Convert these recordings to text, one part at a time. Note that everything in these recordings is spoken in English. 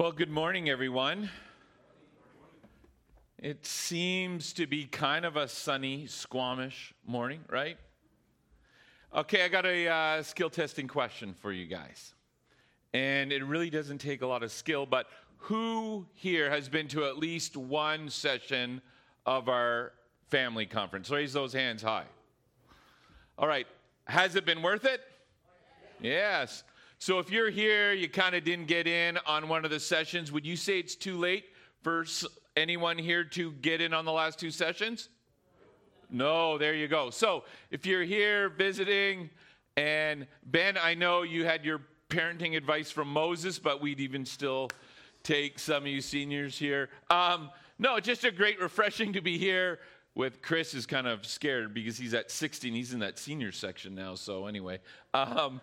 Well, good morning, everyone. It seems to be kind of a sunny Squamish morning, right? Okay, I got a uh, skill testing question for you guys. And it really doesn't take a lot of skill, but who here has been to at least one session of our family conference? Raise those hands high. All right, has it been worth it? Yes. So if you're here, you kind of didn't get in on one of the sessions, would you say it's too late for anyone here to get in on the last two sessions? No, there you go. So if you're here visiting, and Ben, I know you had your parenting advice from Moses, but we'd even still take some of you seniors here. Um, no, just a great refreshing to be here with Chris is kind of scared because he's at 16. He's in that senior section now. So anyway, um,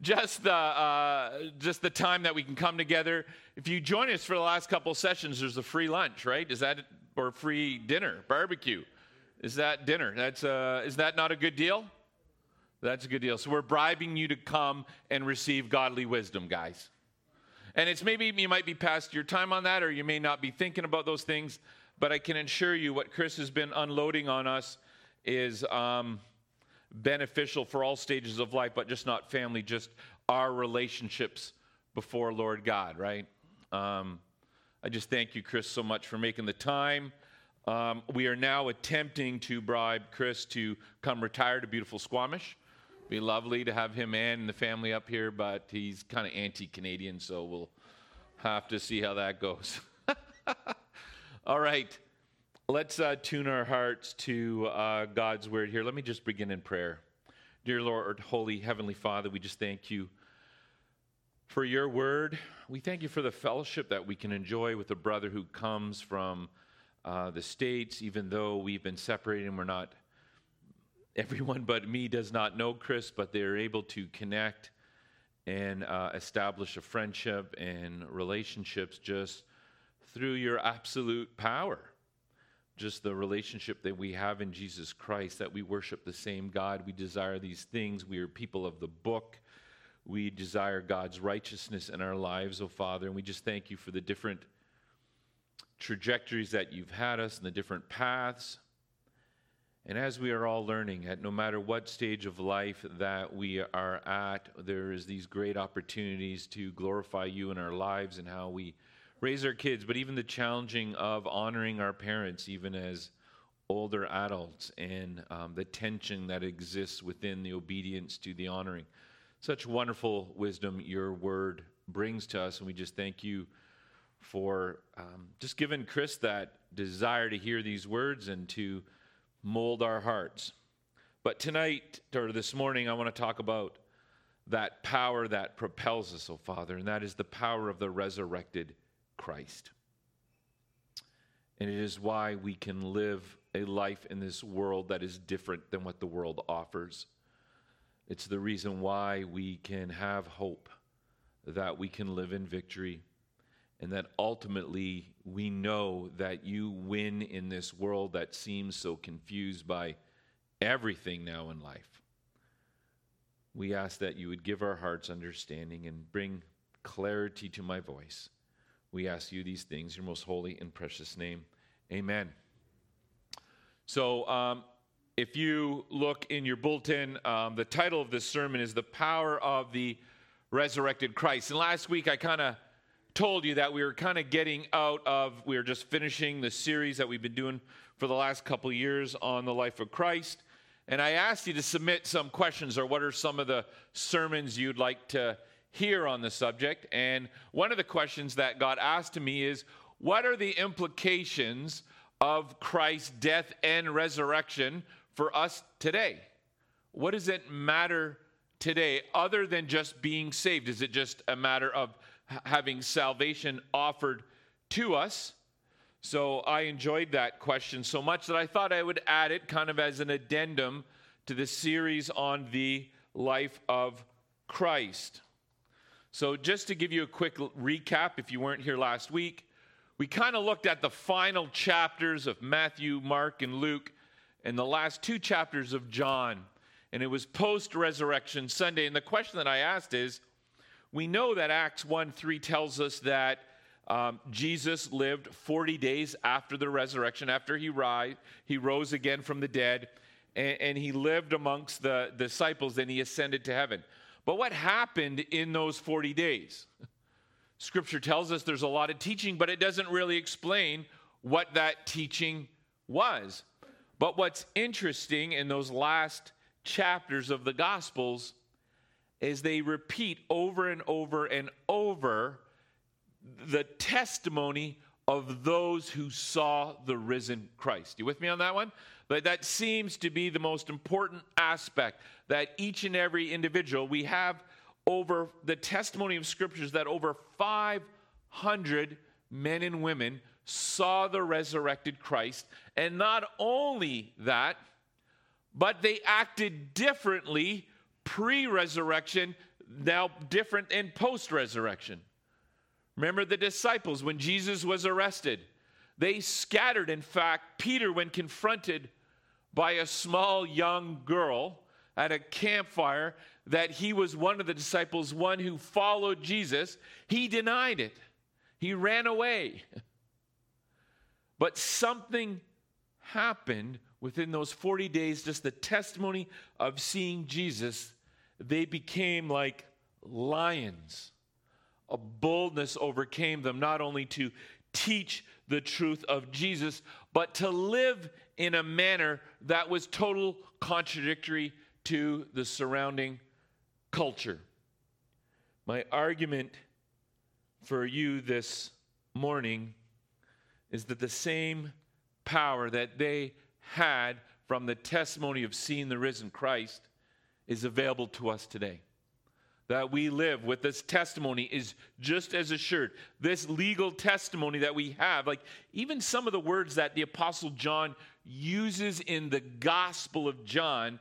just the uh, just the time that we can come together. If you join us for the last couple sessions, there's a free lunch, right? Is that or free dinner, barbecue? Is that dinner? That's uh, is that not a good deal? That's a good deal. So we're bribing you to come and receive godly wisdom, guys. And it's maybe you might be past your time on that, or you may not be thinking about those things. But I can assure you, what Chris has been unloading on us is. Um, beneficial for all stages of life, but just not family, just our relationships before Lord God, right? Um, I just thank you, Chris, so much for making the time. Um, we are now attempting to bribe Chris to come retire to beautiful Squamish. Be lovely to have him and the family up here, but he's kind of anti-Canadian, so we'll have to see how that goes. All right. Let's uh, tune our hearts to uh, God's word here. Let me just begin in prayer. Dear Lord, Holy Heavenly Father, we just thank you for your word. We thank you for the fellowship that we can enjoy with a brother who comes from uh, the States, even though we've been separated and we're not, everyone but me does not know Chris, but they're able to connect and uh, establish a friendship and relationships just through your absolute power just the relationship that we have in Jesus Christ, that we worship the same God. We desire these things. We are people of the book. We desire God's righteousness in our lives, oh Father. And we just thank you for the different trajectories that you've had us and the different paths. And as we are all learning, at no matter what stage of life that we are at, there is these great opportunities to glorify you in our lives and how we raise our kids, but even the challenging of honoring our parents, even as older adults, and um, the tension that exists within the obedience to the honoring. Such wonderful wisdom your word brings to us, and we just thank you for um, just giving Chris that desire to hear these words and to mold our hearts. But tonight, or this morning, I want to talk about that power that propels us, oh Father, and that is the power of the resurrected Christ. And it is why we can live a life in this world that is different than what the world offers. It's the reason why we can have hope, that we can live in victory, and that ultimately we know that you win in this world that seems so confused by everything now in life. We ask that you would give our hearts understanding and bring clarity to my voice. We ask you these things, your most holy and precious name. Amen. So, um, if you look in your bulletin, um, the title of this sermon is The Power of the Resurrected Christ. And last week I kind of told you that we were kind of getting out of, we were just finishing the series that we've been doing for the last couple years on the life of Christ. And I asked you to submit some questions or what are some of the sermons you'd like to hear on the subject. And one of the questions that got asked to me is what are the implications of Christ's death and resurrection for us today? What does it matter today other than just being saved? Is it just a matter of having salvation offered to us? So I enjoyed that question so much that I thought I would add it kind of as an addendum to the series on the life of Christ. So, just to give you a quick recap, if you weren't here last week, we kind of looked at the final chapters of Matthew, Mark, and Luke, and the last two chapters of John. And it was post resurrection Sunday. And the question that I asked is we know that Acts 1 3 tells us that um, Jesus lived 40 days after the resurrection, after he, rise, he rose again from the dead, and, and he lived amongst the disciples, and he ascended to heaven. But what happened in those 40 days? Scripture tells us there's a lot of teaching, but it doesn't really explain what that teaching was. But what's interesting in those last chapters of the Gospels is they repeat over and over and over the testimony of those who saw the risen Christ. You with me on that one? But that seems to be the most important aspect that each and every individual, we have over the testimony of scriptures that over 500 men and women saw the resurrected Christ. And not only that, but they acted differently pre resurrection, now different in post resurrection. Remember the disciples when Jesus was arrested? They scattered. In fact, Peter, when confronted by a small young girl at a campfire, that he was one of the disciples, one who followed Jesus, he denied it. He ran away. But something happened within those 40 days, just the testimony of seeing Jesus. They became like lions. A boldness overcame them, not only to teach the truth of Jesus, but to live in a manner that was total contradictory to the surrounding culture. My argument for you this morning is that the same power that they had from the testimony of seeing the risen Christ is available to us today. That we live with this testimony is just as assured. This legal testimony that we have, like even some of the words that the Apostle John uses in the Gospel of John,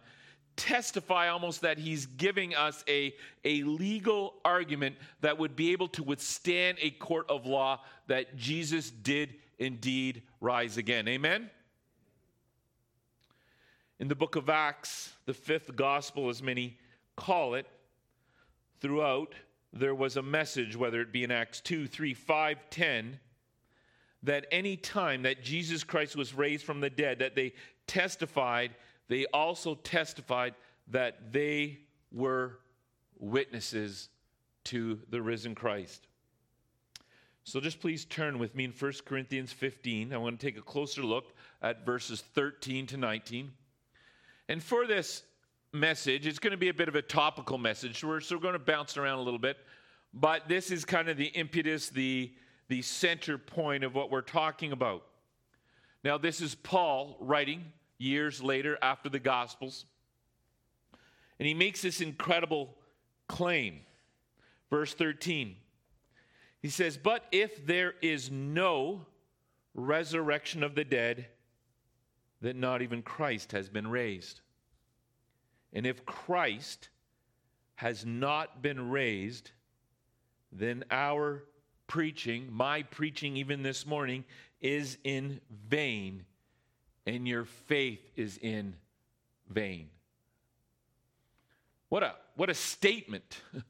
testify almost that he's giving us a, a legal argument that would be able to withstand a court of law that Jesus did indeed rise again. Amen? In the book of Acts, the fifth gospel, as many call it, throughout, there was a message, whether it be in Acts 2, 3, 5, 10, that any time that Jesus Christ was raised from the dead, that they testified, they also testified that they were witnesses to the risen Christ. So just please turn with me in 1 Corinthians 15. I want to take a closer look at verses 13 to 19. And for this message, it's going to be a bit of a topical message. We're, so going to bounce around a little bit. But this is kind of the impetus, the, the center point of what we're talking about. Now, this is Paul writing years later after the Gospels. And he makes this incredible claim. Verse 13. He says, But if there is no resurrection of the dead, then not even Christ has been raised. And if Christ has not been raised, then our preaching, my preaching even this morning, is in vain, and your faith is in vain. What a, what a statement.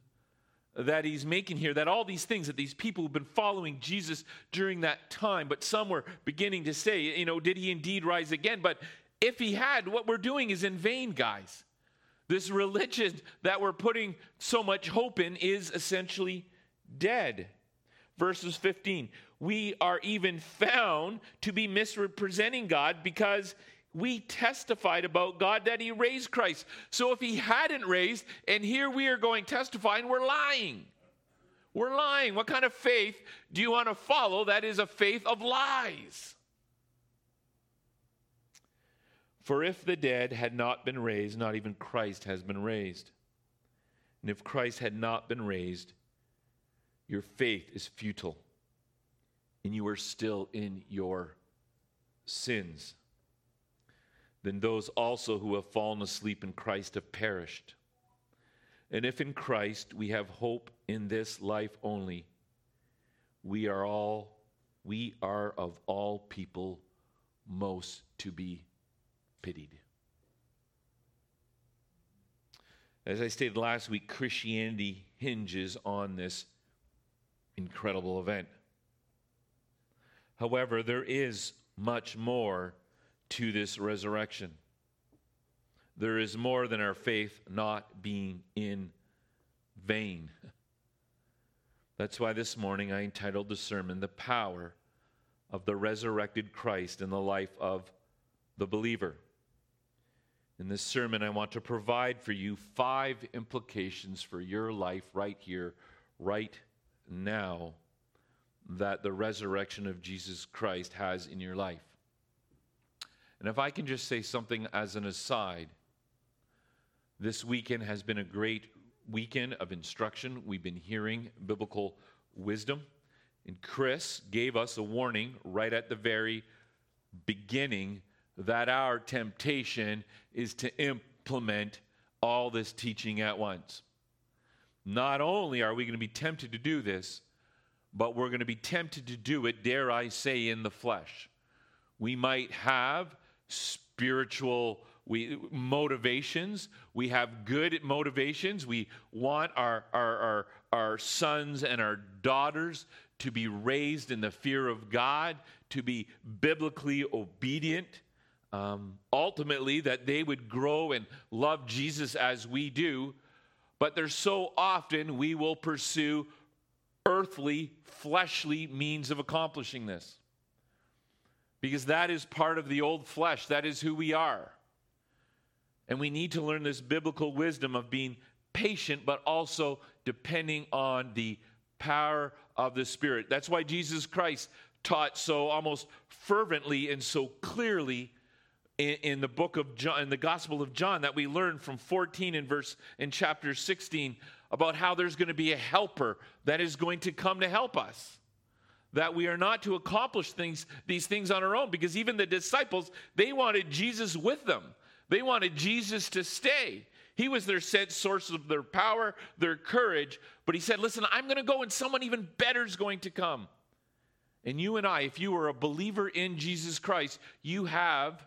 that he's making here that all these things that these people who've been following Jesus during that time, but some were beginning to say, you know, did he indeed rise again? But if he had, what we're doing is in vain, guys. This religion that we're putting so much hope in is essentially dead. Verses 15, we are even found to be misrepresenting God because we testified about God that He raised Christ. So if He hadn't raised, and here we are going testifying, we're lying. We're lying. What kind of faith do you want to follow that is a faith of lies? For if the dead had not been raised, not even Christ has been raised. And if Christ had not been raised, your faith is futile, and you are still in your sins then those also who have fallen asleep in Christ have perished. And if in Christ we have hope in this life only, we are all we are of all people most to be pitied. As I stated last week, Christianity hinges on this incredible event. However, there is much more to this resurrection. There is more than our faith not being in vain. That's why this morning I entitled the sermon, The Power of the Resurrected Christ in the Life of the Believer. In this sermon, I want to provide for you five implications for your life right here, right now, that the resurrection of Jesus Christ has in your life. And if I can just say something as an aside, this weekend has been a great weekend of instruction. We've been hearing biblical wisdom. And Chris gave us a warning right at the very beginning that our temptation is to implement all this teaching at once. Not only are we going to be tempted to do this, but we're going to be tempted to do it, dare I say, in the flesh. We might have spiritual we motivations we have good motivations we want our, our, our, our sons and our daughters to be raised in the fear of god to be biblically obedient um, ultimately that they would grow and love jesus as we do but there's so often we will pursue earthly fleshly means of accomplishing this because that is part of the old flesh. That is who we are. And we need to learn this biblical wisdom of being patient, but also depending on the power of the Spirit. That's why Jesus Christ taught so almost fervently and so clearly in, in, the book of John, in the Gospel of John, that we learn from 14 in verse in chapter 16 about how there's going to be a helper that is going to come to help us that we are not to accomplish things, these things on our own because even the disciples, they wanted Jesus with them. They wanted Jesus to stay. He was their source of their power, their courage. But he said, Listen, I'm going to go and someone even better is going to come. And you and I, if you are a believer in Jesus Christ, you have,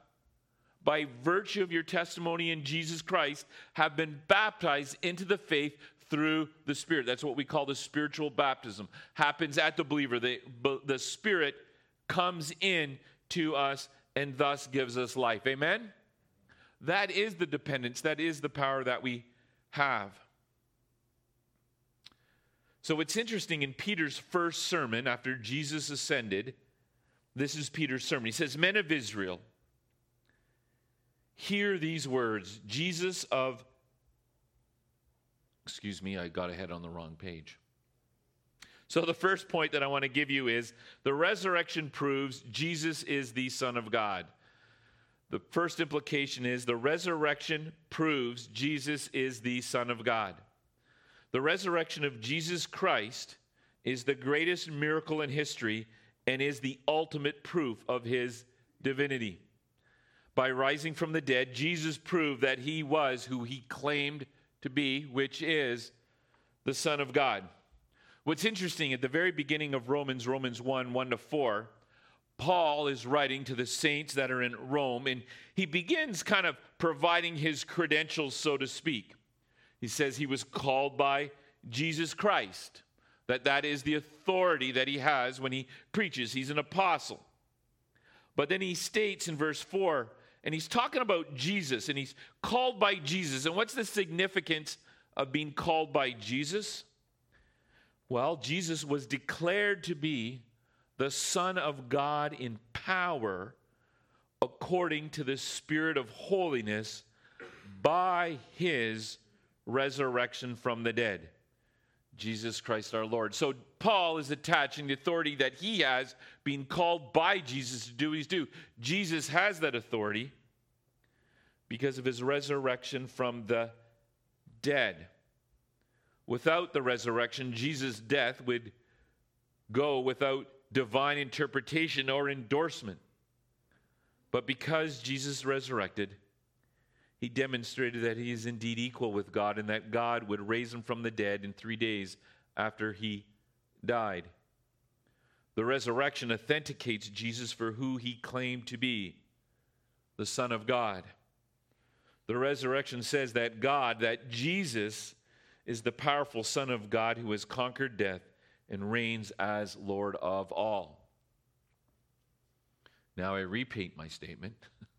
by virtue of your testimony in Jesus Christ, have been baptized into the faith through the Spirit. That's what we call the spiritual baptism. Happens at the believer. The, the Spirit comes in to us and thus gives us life. Amen? That is the dependence, that is the power that we have. So it's interesting in Peter's first sermon after Jesus ascended, this is Peter's sermon. He says, Men of Israel, hear these words Jesus of Excuse me, I got ahead on the wrong page. So, the first point that I want to give you is the resurrection proves Jesus is the Son of God. The first implication is the resurrection proves Jesus is the Son of God. The resurrection of Jesus Christ is the greatest miracle in history and is the ultimate proof of his divinity. By rising from the dead, Jesus proved that he was who he claimed to be, which is the Son of God. What's interesting at the very beginning of Romans, Romans 1 1 to 4, Paul is writing to the saints that are in Rome, and he begins kind of providing his credentials, so to speak. He says he was called by Jesus Christ, that that is the authority that he has when he preaches. He's an apostle. But then he states in verse 4 and he's talking about Jesus and he's called by Jesus. And what's the significance of being called by Jesus? Well, Jesus was declared to be the Son of God in power according to the Spirit of holiness by his resurrection from the dead. Jesus Christ our Lord. So Paul is attaching the authority that he has, being called by Jesus to do his due. Jesus has that authority because of his resurrection from the dead. Without the resurrection, Jesus' death would go without divine interpretation or endorsement. But because Jesus resurrected, he demonstrated that he is indeed equal with God and that God would raise him from the dead in three days after he died. The resurrection authenticates Jesus for who he claimed to be the Son of God. The resurrection says that God, that Jesus, is the powerful Son of God who has conquered death and reigns as Lord of all. Now I repeat my statement.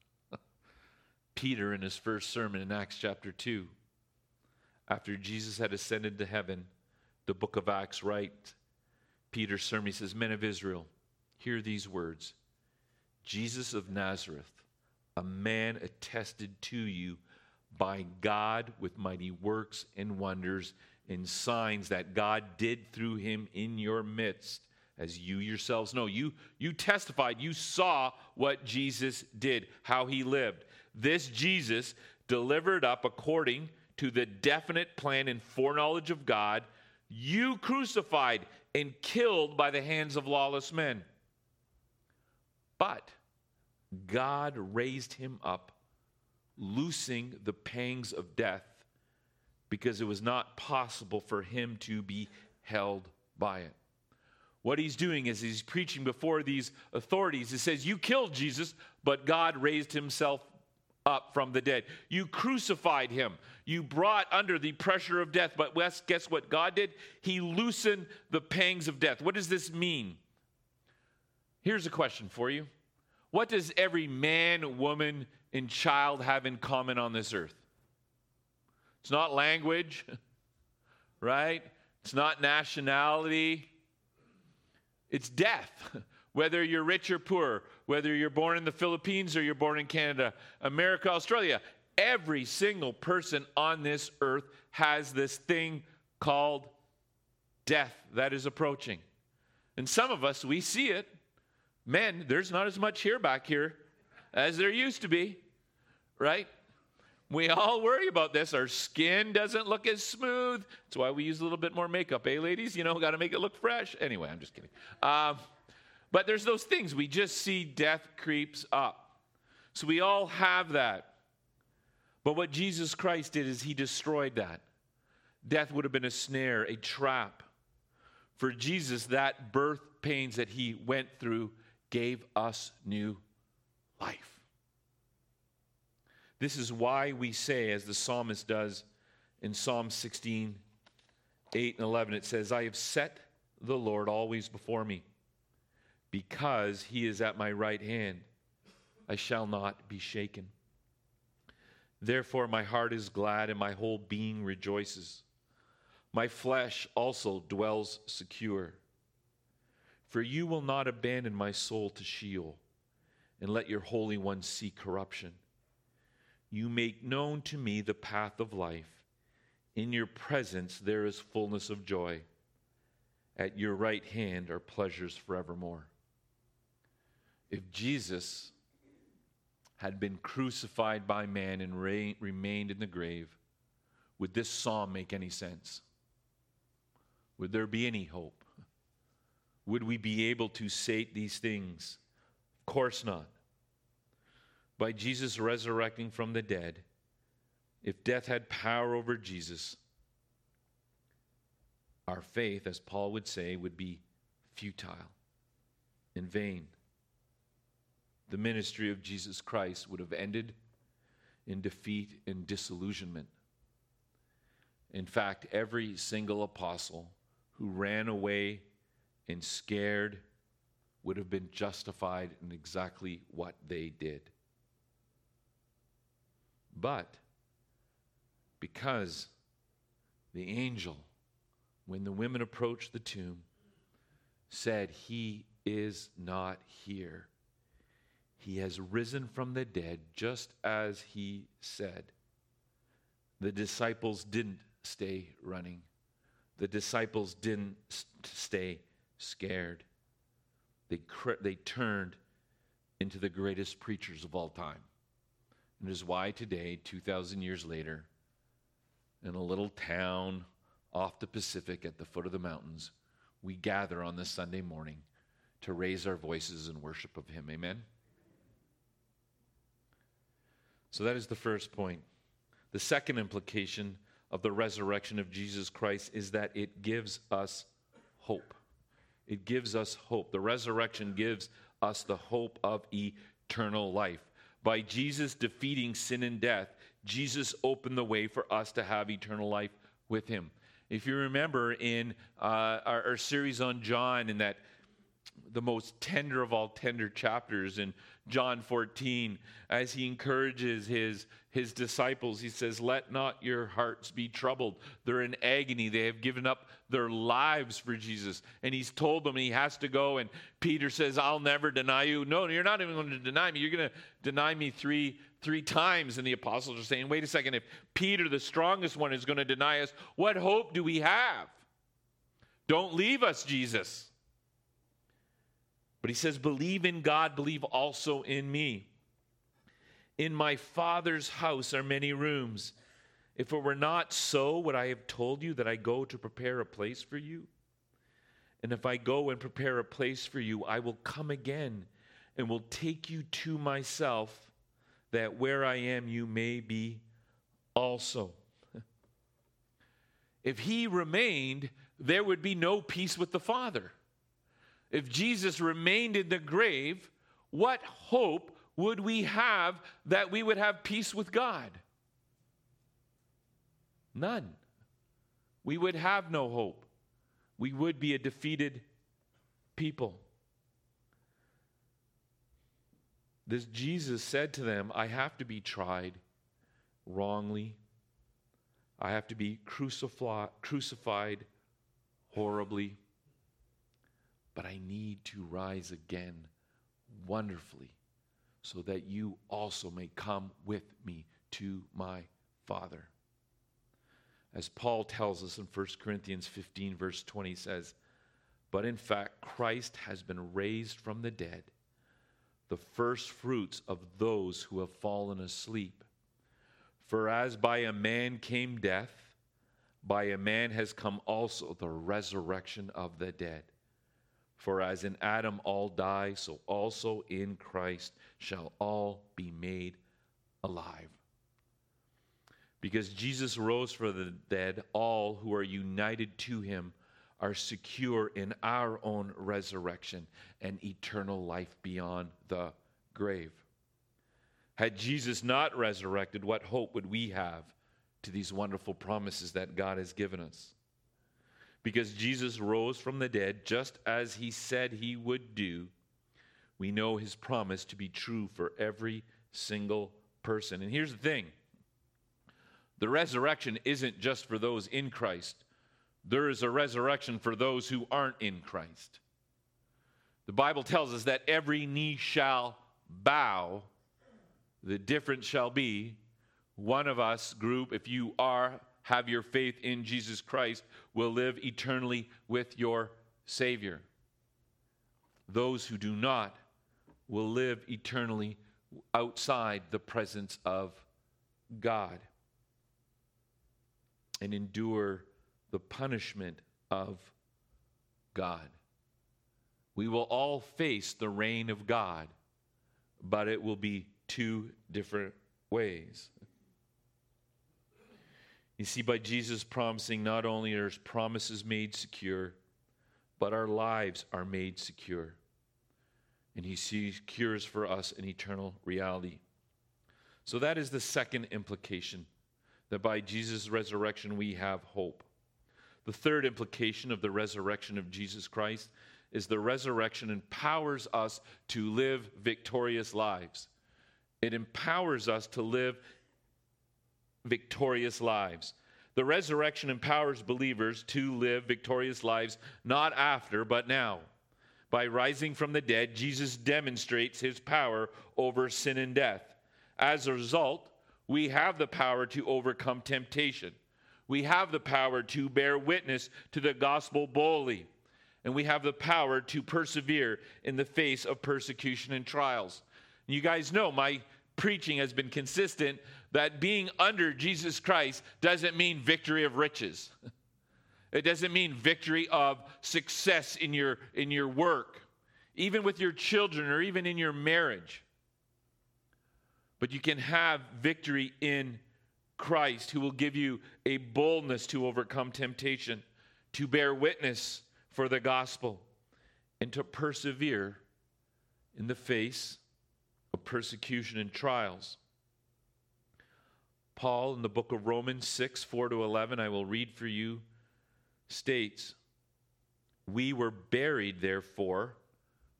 Peter, in his first sermon in Acts chapter 2, after Jesus had ascended to heaven, the book of Acts writes, Peter's sermon, he says, Men of Israel, hear these words Jesus of Nazareth, a man attested to you by God with mighty works and wonders and signs that God did through him in your midst, as you yourselves know. You, you testified, you saw what Jesus did, how he lived. This Jesus delivered up according to the definite plan and foreknowledge of God, you crucified and killed by the hands of lawless men. But God raised him up, loosing the pangs of death, because it was not possible for him to be held by it. What he's doing is he's preaching before these authorities. He says, You killed Jesus, but God raised himself up from the dead. You crucified him. You brought under the pressure of death. But guess what God did? He loosened the pangs of death. What does this mean? Here's a question for you What does every man, woman, and child have in common on this earth? It's not language, right? It's not nationality. It's death. Whether you're rich or poor, whether you're born in the Philippines or you're born in Canada, America, Australia, every single person on this earth has this thing called death that is approaching. And some of us, we see it. Men, there's not as much here back here as there used to be, right? We all worry about this. Our skin doesn't look as smooth. That's why we use a little bit more makeup, eh, ladies? You know, got to make it look fresh. Anyway, I'm just kidding. Um, but there's those things. We just see death creeps up. So we all have that. But what Jesus Christ did is he destroyed that. Death would have been a snare, a trap. For Jesus, that birth pains that he went through gave us new life. This is why we say, as the psalmist does in Psalm 16, 8 and 11, it says, I have set the Lord always before me because he is at my right hand, I shall not be shaken. Therefore, my heart is glad and my whole being rejoices. My flesh also dwells secure. For you will not abandon my soul to Sheol, and let your Holy One see corruption. You make known to me the path of life. In your presence there is fullness of joy. At your right hand are pleasures forevermore. If Jesus had been crucified by man and re- remained in the grave, would this psalm make any sense? Would there be any hope? Would we be able to sate these things? Of course not. By Jesus resurrecting from the dead, if death had power over Jesus, our faith, as Paul would say, would be futile, in vain the ministry of Jesus Christ would have ended in defeat and disillusionment. In fact, every single apostle who ran away and scared would have been justified in exactly what they did. But because the angel, when the women approached the tomb, said, He is not here he has risen from the dead, just as he said. The disciples didn't stay running, the disciples didn't stay scared. They, cr- they turned into the greatest preachers of all time. And it is why today, 2,000 years later, in a little town off the Pacific at the foot of the mountains, we gather on this Sunday morning to raise our voices in worship of Him. Amen? So that is the first point. The second implication of the resurrection of Jesus Christ is that it gives us hope. It gives us hope. The resurrection gives us the hope of eternal life. By Jesus defeating sin and death, Jesus opened the way for us to have eternal life with him. If you remember in uh, our, our series on John, in that the most tender of all tender chapters in John 14, as he encourages his, his disciples, he says, Let not your hearts be troubled. They're in agony. They have given up their lives for Jesus. And he's told them he has to go. And Peter says, I'll never deny you. No, you're not even going to deny me. You're going to deny me three, three times. And the apostles are saying, Wait a second. If Peter, the strongest one, is going to deny us, what hope do we have? Don't leave us, Jesus. But he says, Believe in God, believe also in me. In my Father's house are many rooms. If it were not so, would I have told you that I go to prepare a place for you? And if I go and prepare a place for you, I will come again and will take you to myself, that where I am, you may be also. If he remained, there would be no peace with the Father if Jesus remained in the grave, what hope would we have that we would have peace with God? None. We would have no hope. We would be a defeated people. This Jesus said to them, I have to be tried wrongly. I have to be crucified, horribly but I need to rise again wonderfully so that you also may come with me to my Father. As Paul tells us in 1 Corinthians 15, verse 20 says, But in fact, Christ has been raised from the dead, the first fruits of those who have fallen asleep. For as by a man came death, by a man has come also the resurrection of the dead. For as in Adam all die, so also in Christ shall all be made alive. Because Jesus rose from the dead, all who are united to him are secure in our own resurrection and eternal life beyond the grave. Had Jesus not resurrected, what hope would we have to these wonderful promises that God has given us? Because Jesus rose from the dead just as he said he would do, we know his promise to be true for every single person. And here's the thing the resurrection isn't just for those in Christ, there is a resurrection for those who aren't in Christ. The Bible tells us that every knee shall bow. The difference shall be one of us, group, if you are have your faith in Jesus Christ will live eternally with your Savior. Those who do not will live eternally outside the presence of God and endure the punishment of God. We will all face the reign of God, but it will be two different ways. You see, by Jesus promising, not only are his promises made secure, but our lives are made secure. And he secures for us an eternal reality. So that is the second implication that by Jesus' resurrection we have hope. The third implication of the resurrection of Jesus Christ is the resurrection empowers us to live victorious lives. It empowers us to live victorious lives. The resurrection empowers believers to live victorious lives not after, but now. By rising from the dead, Jesus demonstrates his power over sin and death. As a result, we have the power to overcome temptation. We have the power to bear witness to the gospel boldly. And we have the power to persevere in the face of persecution and trials. You guys know my preaching has been consistent that being under Jesus Christ doesn't mean victory of riches. It doesn't mean victory of success in your, in your work, even with your children or even in your marriage. But you can have victory in Christ, who will give you a boldness to overcome temptation, to bear witness for the gospel, and to persevere in the face of persecution and trials. Paul in the book of Romans 6 4 to 11, I will read for you, states, We were buried, therefore,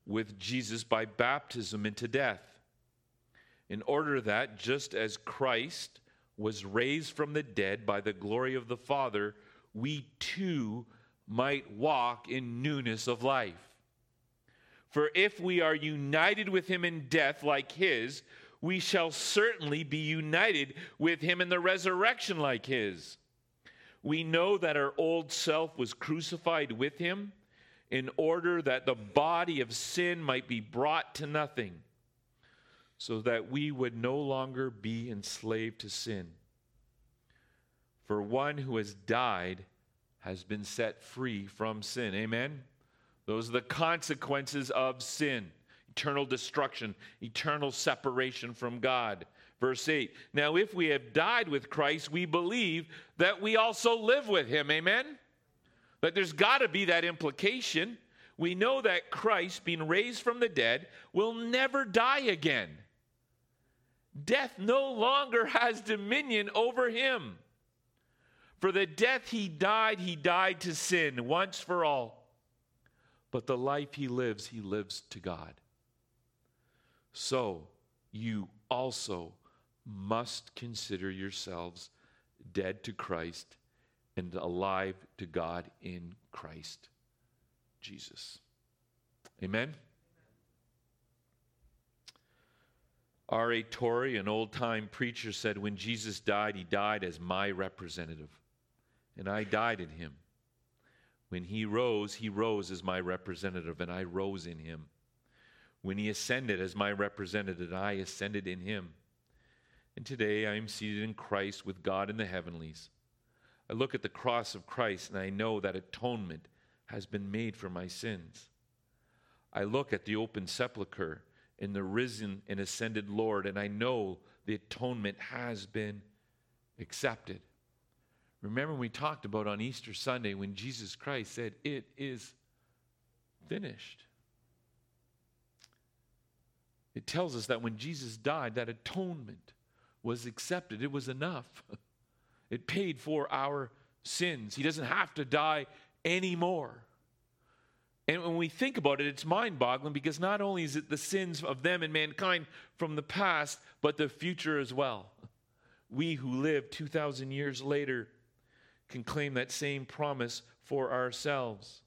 with Jesus by baptism into death, in order that, just as Christ was raised from the dead by the glory of the Father, we too might walk in newness of life. For if we are united with him in death like his, we shall certainly be united with him in the resurrection like his. We know that our old self was crucified with him in order that the body of sin might be brought to nothing, so that we would no longer be enslaved to sin. For one who has died has been set free from sin. Amen? Those are the consequences of sin eternal destruction, eternal separation from God. Verse 8 Now, if we have died with Christ, we believe that we also live with him. Amen? That there's got to be that implication. We know that Christ, being raised from the dead, will never die again. Death no longer has dominion over him. For the death he died, he died to sin once for all. But the life he lives, he lives to God. So you also must consider yourselves dead to Christ and alive to God in Christ Jesus. Amen. R.A. Torrey, an old time preacher, said, When Jesus died, he died as my representative and I died in him. When he rose, he rose as my representative, and I rose in him. When he ascended as my representative, I ascended in him. And today I am seated in Christ with God in the heavenlies. I look at the cross of Christ and I know that atonement has been made for my sins. I look at the open sepulchre in the risen and ascended Lord and I know the atonement has been accepted. Remember, when we talked about on Easter Sunday when Jesus Christ said, It is finished. It tells us that when Jesus died, that atonement was accepted. It was enough. It paid for our sins. He doesn't have to die anymore. And when we think about it, it's mind boggling because not only is it the sins of them and mankind from the past, but the future as well. We who live 2,000 years later can claim that same promise for ourselves.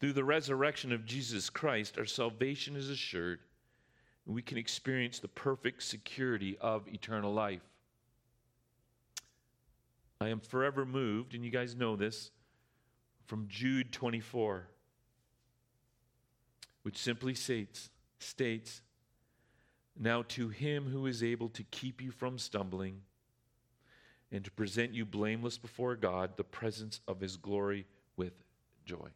Through the resurrection of Jesus Christ, our salvation is assured, and we can experience the perfect security of eternal life. I am forever moved, and you guys know this, from Jude 24, which simply states, states Now to him who is able to keep you from stumbling and to present you blameless before God, the presence of his glory with joy.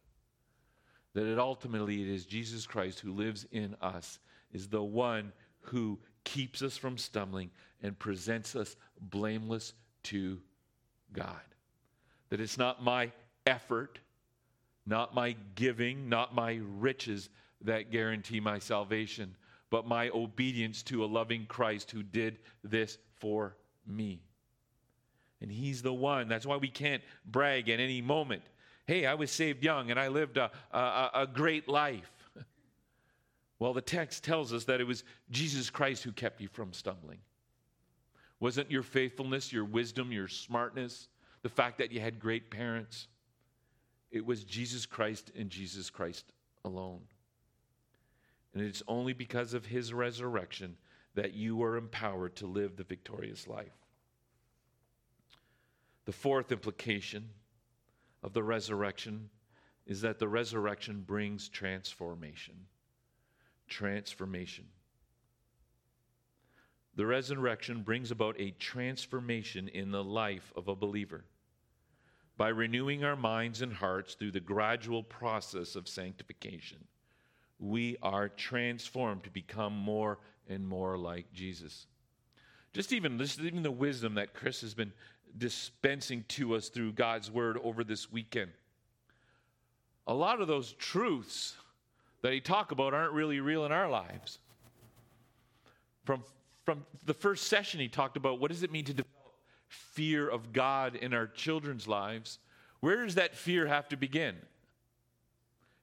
That it ultimately it is Jesus Christ who lives in us, is the one who keeps us from stumbling and presents us blameless to God. That it's not my effort, not my giving, not my riches that guarantee my salvation, but my obedience to a loving Christ who did this for me. And He's the one. That's why we can't brag at any moment. Hey, I was saved young and I lived a, a, a great life. Well, the text tells us that it was Jesus Christ who kept you from stumbling. Wasn't your faithfulness, your wisdom, your smartness, the fact that you had great parents? It was Jesus Christ and Jesus Christ alone. And it's only because of his resurrection that you are empowered to live the victorious life. The fourth implication of the resurrection is that the resurrection brings transformation. Transformation. The resurrection brings about a transformation in the life of a believer. By renewing our minds and hearts through the gradual process of sanctification, we are transformed to become more and more like Jesus. Just even, just even the wisdom that Chris has been dispensing to us through God's word over this weekend. A lot of those truths that he talked about aren't really real in our lives. From from the first session, he talked about what does it mean to develop fear of God in our children's lives. Where does that fear have to begin?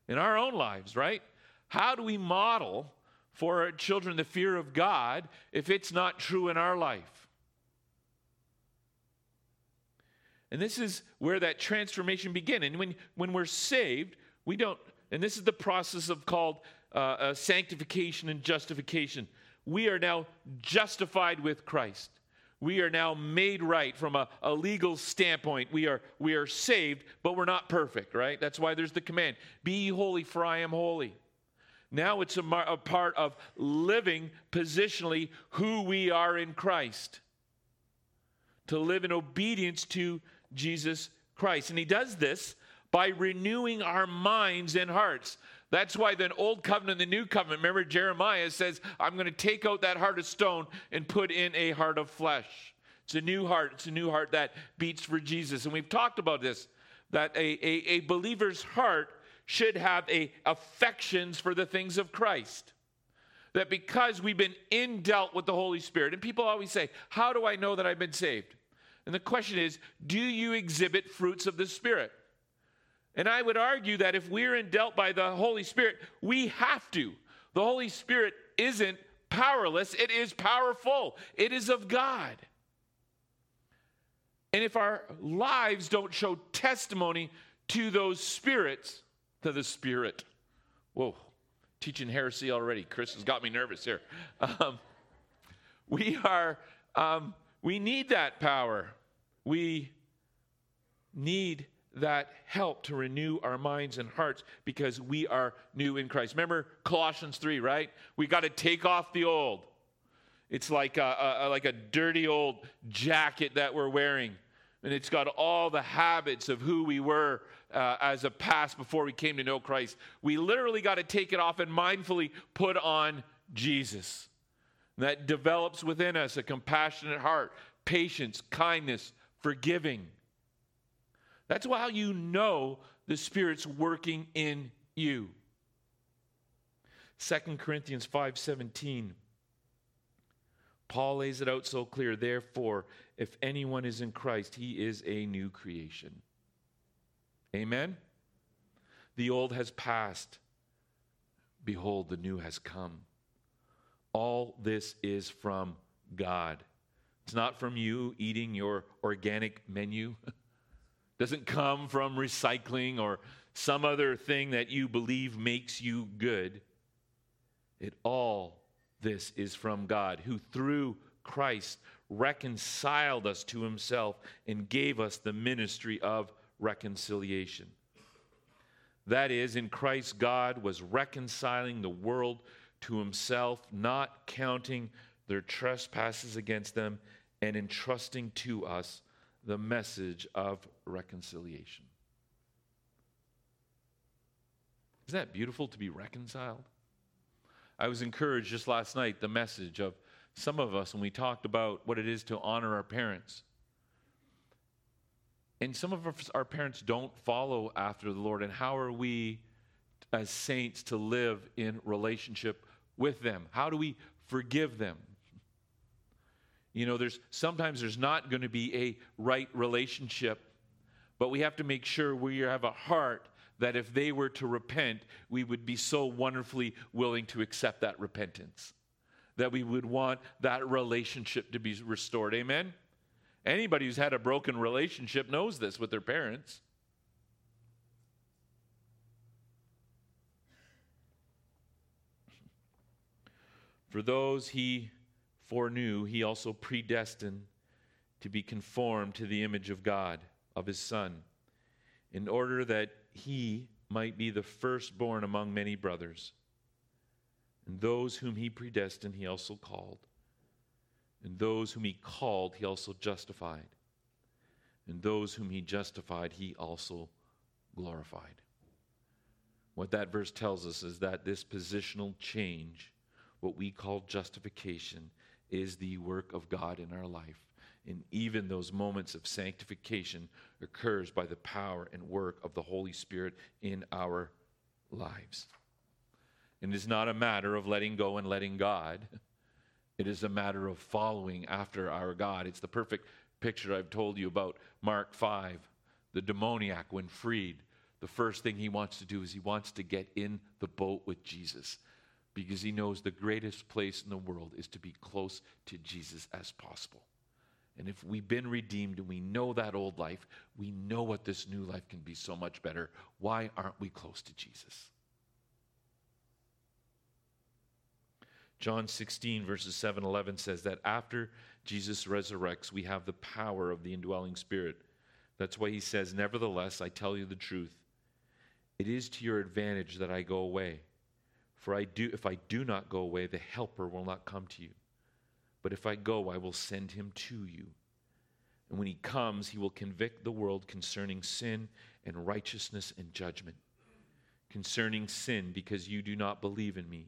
In our own lives, right? How do we model for our children the fear of God if it's not true in our life? And this is where that transformation begins. And when, when we're saved, we don't, and this is the process of called uh, uh, sanctification and justification. We are now justified with Christ. We are now made right from a, a legal standpoint. We are, we are saved, but we're not perfect, right? That's why there's the command Be holy, for I am holy. Now it's a, a part of living positionally who we are in Christ, to live in obedience to Jesus Christ. And he does this by renewing our minds and hearts. That's why the old covenant and the new covenant, remember Jeremiah says, I'm going to take out that heart of stone and put in a heart of flesh. It's a new heart. It's a new heart that beats for Jesus. And we've talked about this that a, a, a believer's heart should have a affections for the things of Christ. That because we've been indwelt with the Holy Spirit, and people always say, How do I know that I've been saved? And the question is, do you exhibit fruits of the Spirit? And I would argue that if we're indwelt by the Holy Spirit, we have to. The Holy Spirit isn't powerless, it is powerful, it is of God. And if our lives don't show testimony to those spirits, to the Spirit, whoa, teaching heresy already. Chris has got me nervous here. Um, we are um, we need that power. We need that help to renew our minds and hearts because we are new in Christ. Remember Colossians 3, right? We got to take off the old. It's like a, a, like a dirty old jacket that we're wearing. And it's got all the habits of who we were uh, as a past before we came to know Christ. We literally got to take it off and mindfully put on Jesus that develops within us a compassionate heart, patience, kindness, forgiving. That's how you know the Spirit's working in you. 2 Corinthians 5:17 Paul lays it out so clear therefore if anyone is in Christ he is a new creation. Amen. The old has passed behold the new has come. All this is from God. It's not from you eating your organic menu. doesn't come from recycling or some other thing that you believe makes you good. It all this is from God, who through Christ reconciled us to himself and gave us the ministry of reconciliation. That is, in Christ, God was reconciling the world to himself, not counting their trespasses against them, and entrusting to us the message of reconciliation. Isn't that beautiful to be reconciled? I was encouraged just last night, the message of some of us when we talked about what it is to honor our parents. And some of our parents don't follow after the Lord. And how are we as saints to live in relationship with them? How do we forgive them? You know, there's sometimes there's not going to be a right relationship, but we have to make sure we have a heart that if they were to repent, we would be so wonderfully willing to accept that repentance. That we would want that relationship to be restored. Amen? Anybody who's had a broken relationship knows this with their parents. For those he foreknew, he also predestined to be conformed to the image of God, of his Son, in order that he might be the firstborn among many brothers. And those whom he predestined, he also called. And those whom he called, he also justified. And those whom he justified, he also glorified. What that verse tells us is that this positional change, what we call justification, is the work of God in our life. And even those moments of sanctification occurs by the power and work of the Holy Spirit in our lives. And it's not a matter of letting go and letting God. It is a matter of following after our God. It's the perfect picture I've told you about Mark 5. The demoniac, when freed, the first thing he wants to do is he wants to get in the boat with Jesus because he knows the greatest place in the world is to be close to Jesus as possible. And if we've been redeemed and we know that old life, we know what this new life can be so much better. Why aren't we close to Jesus? John 16, verses 7 11 says that after Jesus resurrects, we have the power of the indwelling spirit. That's why he says, Nevertheless, I tell you the truth. It is to your advantage that I go away. For I do, if I do not go away, the Helper will not come to you. But if I go, I will send him to you. And when he comes, he will convict the world concerning sin and righteousness and judgment. Concerning sin, because you do not believe in me.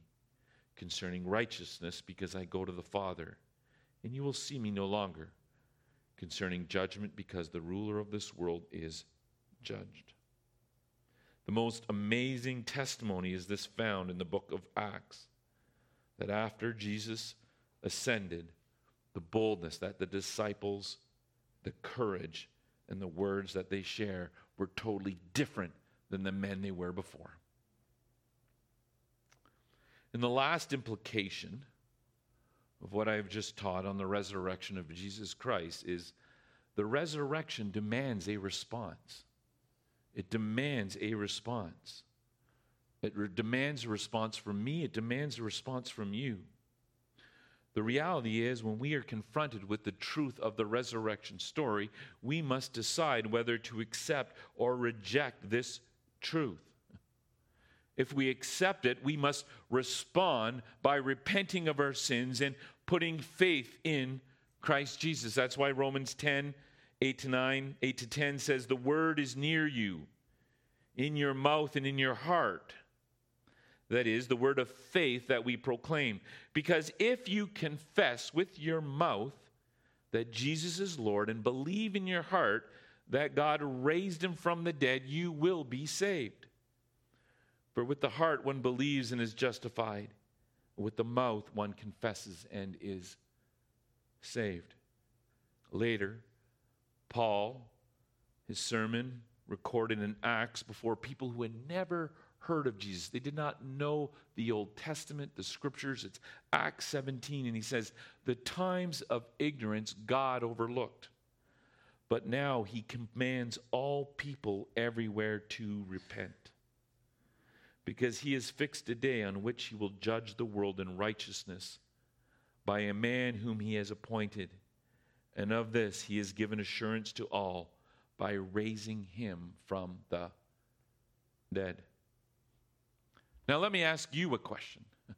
Concerning righteousness, because I go to the Father, and you will see me no longer. Concerning judgment, because the ruler of this world is judged. The most amazing testimony is this found in the book of Acts that after Jesus ascended, the boldness that the disciples, the courage, and the words that they share were totally different than the men they were before. And the last implication of what I've just taught on the resurrection of Jesus Christ is the resurrection demands a response. It demands a response. It re- demands a response from me, it demands a response from you. The reality is, when we are confronted with the truth of the resurrection story, we must decide whether to accept or reject this truth. If we accept it, we must respond by repenting of our sins and putting faith in Christ Jesus. That's why Romans 10 8 to 9, 8 to 10 says, The word is near you, in your mouth and in your heart. That is, the word of faith that we proclaim. Because if you confess with your mouth that Jesus is Lord and believe in your heart that God raised him from the dead, you will be saved. For with the heart one believes and is justified, with the mouth one confesses and is saved. Later, Paul, his sermon recorded in Acts before people who had never heard of Jesus. They did not know the Old Testament, the scriptures. It's Acts 17, and he says, The times of ignorance God overlooked. But now he commands all people everywhere to repent. Because he has fixed a day on which he will judge the world in righteousness by a man whom he has appointed. And of this he has given assurance to all by raising him from the dead. Now, let me ask you a question.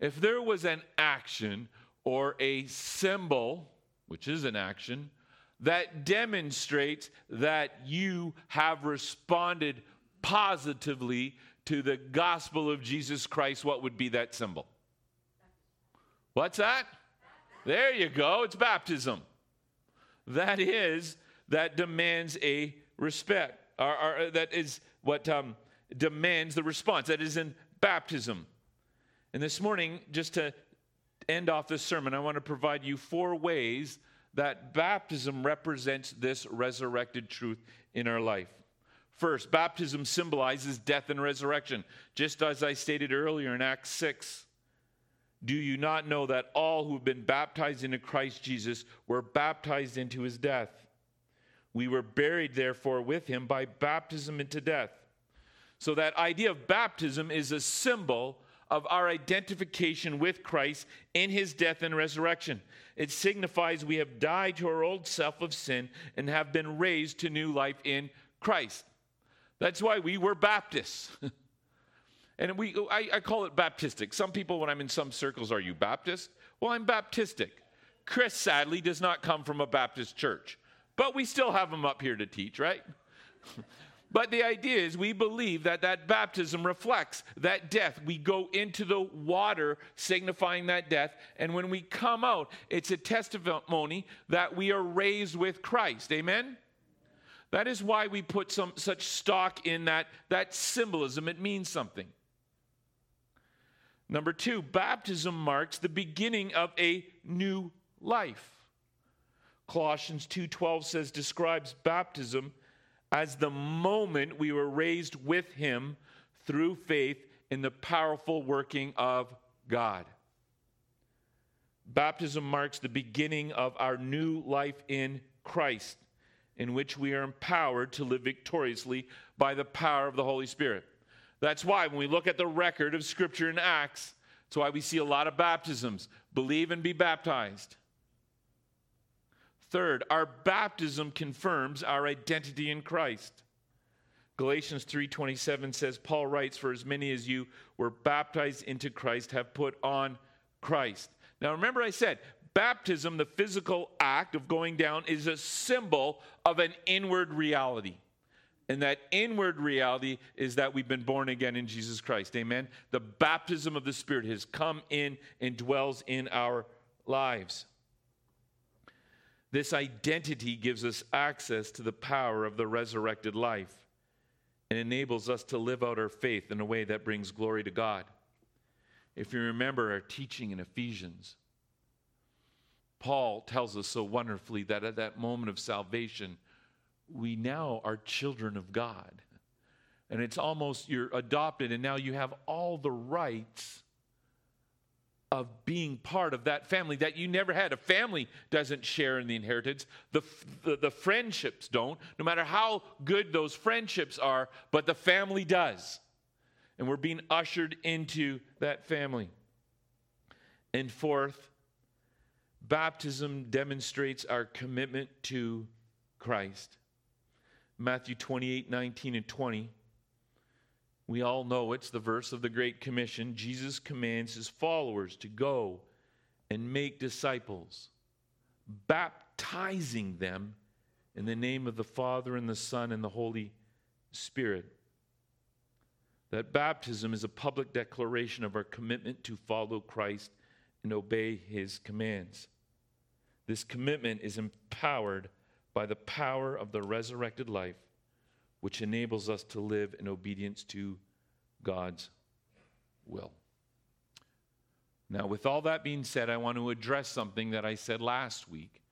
If there was an action or a symbol, which is an action, that demonstrates that you have responded positively to the gospel of Jesus Christ, what would be that symbol? What's that? There you go. It's baptism. That is, that demands a respect, or, or that is what um, demands the response. That is in baptism. And this morning, just to end off this sermon, I want to provide you four ways that baptism represents this resurrected truth in our life. First, baptism symbolizes death and resurrection. Just as I stated earlier in Acts 6, do you not know that all who have been baptized into Christ Jesus were baptized into his death? We were buried, therefore, with him by baptism into death so, that idea of baptism is a symbol of our identification with Christ in his death and resurrection. It signifies we have died to our old self of sin and have been raised to new life in Christ. That's why we were Baptists. and we, I, I, call it Baptistic. Some people, when I'm in some circles, are you Baptist? Well, I'm Baptistic. Chris, sadly, does not come from a Baptist church, but we still have him up here to teach, right? But the idea is we believe that that baptism reflects that death. We go into the water signifying that death. And when we come out, it's a testimony that we are raised with Christ. Amen? That is why we put some such stock in that, that symbolism. It means something. Number two, baptism marks the beginning of a new life. Colossians 2:12 says describes baptism as the moment we were raised with him through faith in the powerful working of God. Baptism marks the beginning of our new life in Christ, in which we are empowered to live victoriously by the power of the Holy Spirit. That's why when we look at the record of Scripture in Acts, that's why we see a lot of baptisms. Believe and be baptized. Third, our baptism confirms our identity in Christ. Galatians 3:27 says Paul writes for as many as you were baptized into Christ have put on Christ. Now remember I said baptism the physical act of going down is a symbol of an inward reality. And that inward reality is that we've been born again in Jesus Christ. Amen. The baptism of the Spirit has come in and dwells in our lives. This identity gives us access to the power of the resurrected life and enables us to live out our faith in a way that brings glory to God. If you remember our teaching in Ephesians, Paul tells us so wonderfully that at that moment of salvation, we now are children of God. And it's almost you're adopted, and now you have all the rights of being part of that family that you never had. A family doesn't share in the inheritance, the, the, the, friendships don't, no matter how good those friendships are, but the family does. And we're being ushered into that family. And fourth, baptism demonstrates our commitment to Christ. Matthew 28 19 and 20. We all know it's the verse of the Great Commission. Jesus commands his followers to go and make disciples, baptizing them in the name of the Father and the Son and the Holy Spirit. That baptism is a public declaration of our commitment to follow Christ and obey his commands. This commitment is empowered by the power of the resurrected life, which enables us to live in obedience to God's will. Now, with all that being said, I want to address something that I said last week.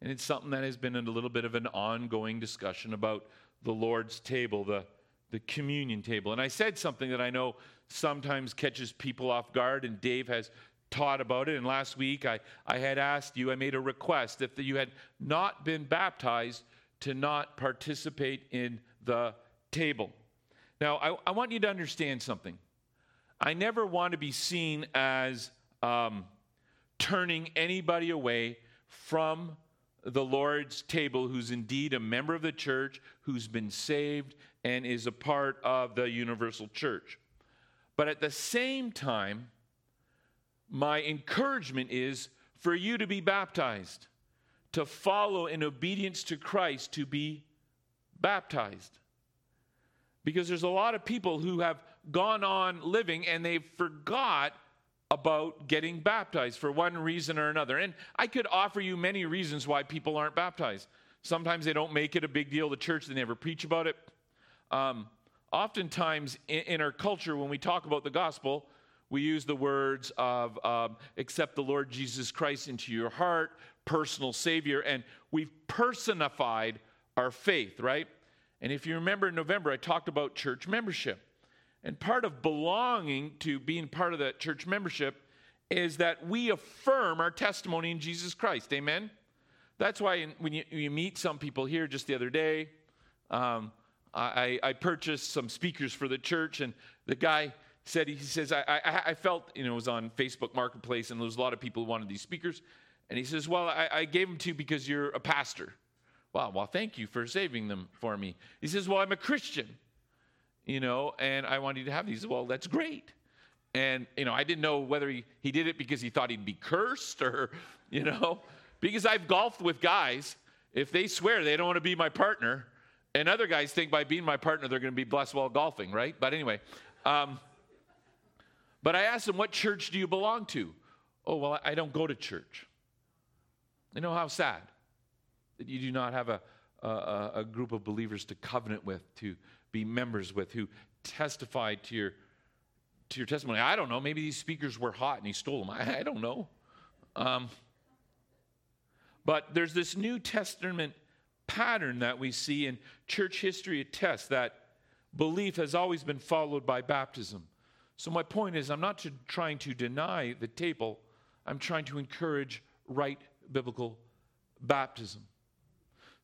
And it's something that has been a little bit of an ongoing discussion about the Lord's table, the, the communion table. And I said something that I know sometimes catches people off guard, and Dave has taught about it. And last week I, I had asked you, I made a request if you had not been baptized to not participate in the table. Now, I, I want you to understand something. I never want to be seen as um, turning anybody away from the Lord's table who's indeed a member of the church, who's been saved, and is a part of the universal church. But at the same time, my encouragement is for you to be baptized, to follow in obedience to Christ, to be baptized. Because there's a lot of people who have gone on living and they forgot about getting baptized for one reason or another. And I could offer you many reasons why people aren't baptized. Sometimes they don't make it a big deal. The church, they never preach about it. Um, oftentimes in, in, our culture, when we talk about the gospel, we use the words of um, accept the Lord Jesus Christ into your heart, personal Savior, and we've personified our faith, right? And if you remember in November, I talked about church membership. And part of belonging to being part of that church membership is that we affirm our testimony in Jesus Christ. Amen? That's why when you, you meet some people here just the other day, um, I, I purchased some speakers for the church, and the guy said, he says, I, I, I, felt, you know, it was on Facebook Marketplace and there was a lot of people who wanted these speakers. And he says, Well, I, I gave them to you because you're a pastor. Wow, well, thank you for saving them for me. He says, Well, I'm a Christian, you know, and I wanted to have these. Well, that's great. And, you know, I didn't know whether he, he did it because he thought he'd be cursed or, you know, because I've golfed with guys. If they swear they don't want to be my partner, and other guys think by being my partner they're going to be blessed while golfing, right? But anyway, um, but I asked him, What church do you belong to? Oh, well, I don't go to church. You know how sad that you do not have a, a, a group of believers to covenant with, to be members with, who testify to your to your testimony. I don't know. Maybe these speakers were hot and he stole them. I, I don't know. Um, but there's this New Testament pattern that we see in church history attests that belief has always been followed by baptism. So, my point is, I'm not to, trying to deny the table, I'm trying to encourage right biblical baptism.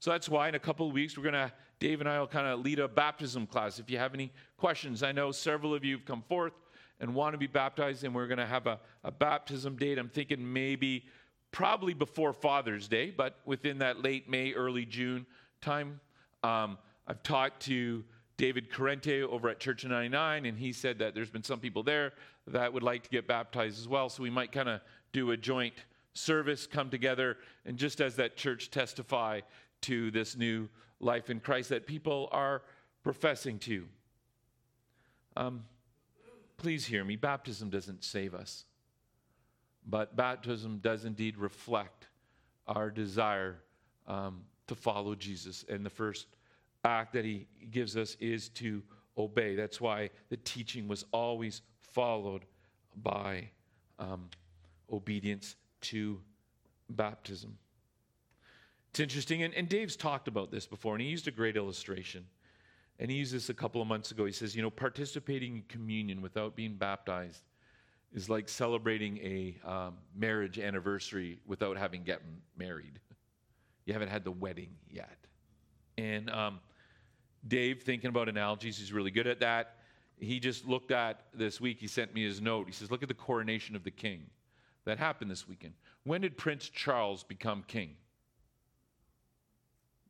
So that's why in a couple of weeks, we're going to, Dave and I will kind of lead a baptism class. If you have any questions, I know several of you have come forth and want to be baptized, and we're going to have a, a baptism date. I'm thinking maybe probably before Father's Day, but within that late May, early June time. Um, I've talked to David Corrente over at Church of 99, and he said that there's been some people there that would like to get baptized as well. So we might kind of do a joint service, come together, and just as that church testify to this new life in Christ that people are professing to. Um, please hear me. Baptism doesn't save us, but baptism does indeed reflect our desire um, to follow Jesus. And the first act that he gives us is to obey. That's why the teaching was always followed by um, obedience to baptism. It's interesting, and, and Dave's talked about this before, and he used a great illustration. And he used this a couple of months ago. He says, you know, participating in communion without being baptized is like celebrating a um, marriage anniversary without having gotten married. You haven't had the wedding yet. And um, Dave, thinking about analogies, he's really good at that. He just looked at this week, he sent me his note. He says, Look at the coronation of the king. That happened this weekend. When did Prince Charles become king?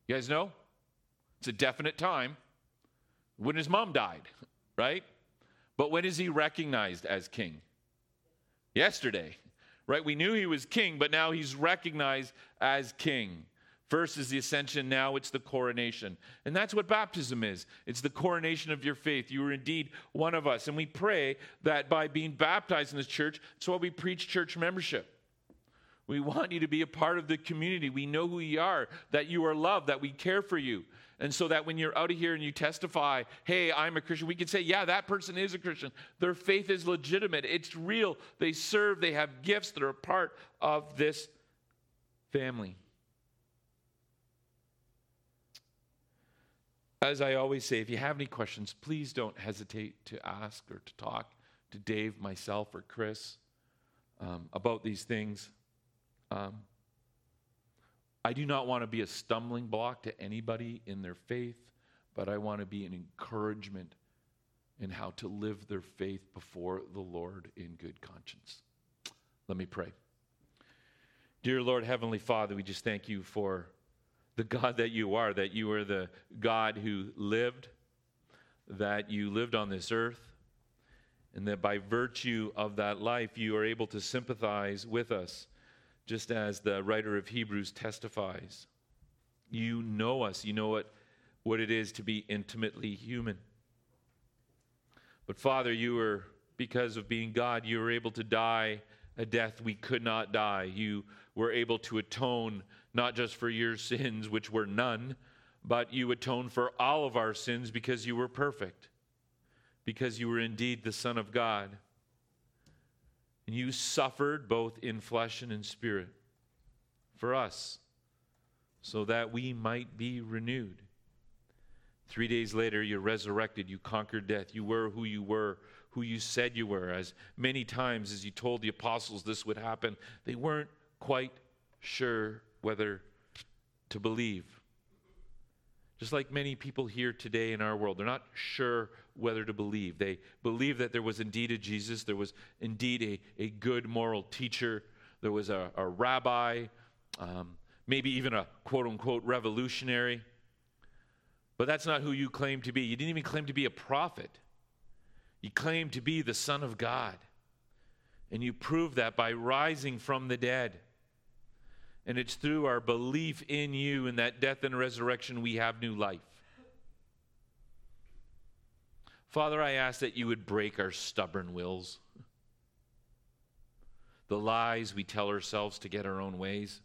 You guys know? It's a definite time. When his mom died, right? But when is he recognized as king? Yesterday, right? We knew he was king, but now he's recognized as king. First is the ascension, now it's the coronation. And that's what baptism is it's the coronation of your faith. You are indeed one of us. And we pray that by being baptized in this church, that's why we preach church membership. We want you to be a part of the community. We know who you are, that you are loved, that we care for you. And so that when you're out of here and you testify, hey, I'm a Christian, we can say, yeah, that person is a Christian. Their faith is legitimate, it's real. They serve, they have gifts that are a part of this family. As I always say, if you have any questions, please don't hesitate to ask or to talk to Dave, myself, or Chris um, about these things. Um, I do not want to be a stumbling block to anybody in their faith, but I want to be an encouragement in how to live their faith before the Lord in good conscience. Let me pray. Dear Lord, Heavenly Father, we just thank you for the God that you are, that you are the God who lived, that you lived on this earth, and that by virtue of that life, you are able to sympathize with us just as the writer of Hebrews testifies. You know us, you know what, what it is to be intimately human. But Father, you were, because of being God, you were able to die a death we could not die. You were able to atone not just for your sins, which were none, but you atoned for all of our sins because you were perfect, because you were indeed the Son of God. And you suffered both in flesh and in spirit for us, so that we might be renewed. Three days later, you're resurrected. You conquered death. You were who you were, who you said you were. As many times as you told the apostles this would happen, they weren't quite sure whether to believe. Just like many people here today in our world, they're not sure whether to believe. They believe that there was indeed a Jesus, there was indeed a, a good moral teacher, there was a, a rabbi, um, maybe even a quote unquote revolutionary. But that's not who you claim to be. You didn't even claim to be a prophet, you claimed to be the Son of God. And you prove that by rising from the dead. And it's through our belief in you and that death and resurrection we have new life. Father, I ask that you would break our stubborn wills, the lies we tell ourselves to get our own ways,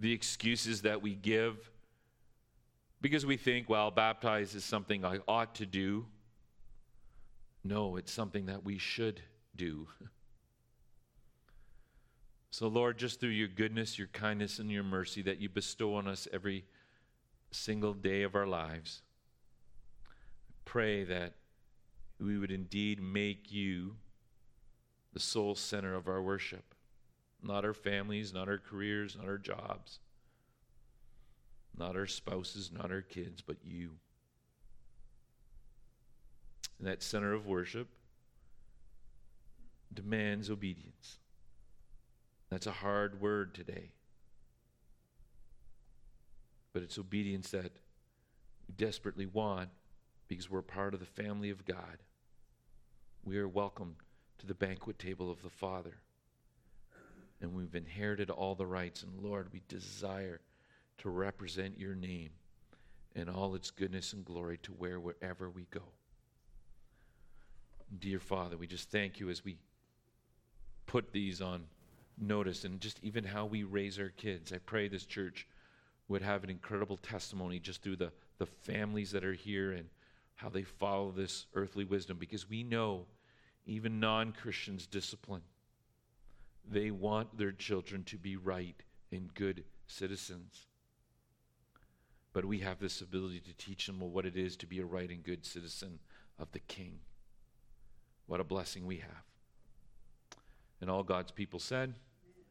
the excuses that we give because we think, well, baptize is something I ought to do. No, it's something that we should do. So, Lord, just through your goodness, your kindness, and your mercy that you bestow on us every single day of our lives, I pray that we would indeed make you the sole center of our worship, not our families, not our careers, not our jobs, not our spouses, not our kids, but you. And that center of worship demands obedience. That's a hard word today. But it's obedience that we desperately want because we're part of the family of God. We are welcome to the banquet table of the Father. And we've inherited all the rights. And Lord, we desire to represent your name and all its goodness and glory to where wherever we go. Dear Father, we just thank you as we put these on notice and just even how we raise our kids. I pray this church would have an incredible testimony just through the, the families that are here and how they follow this earthly wisdom because we know even non Christians discipline. They want their children to be right and good citizens. But we have this ability to teach them what it is to be a right and good citizen of the King. What a blessing we have. And all God's people said,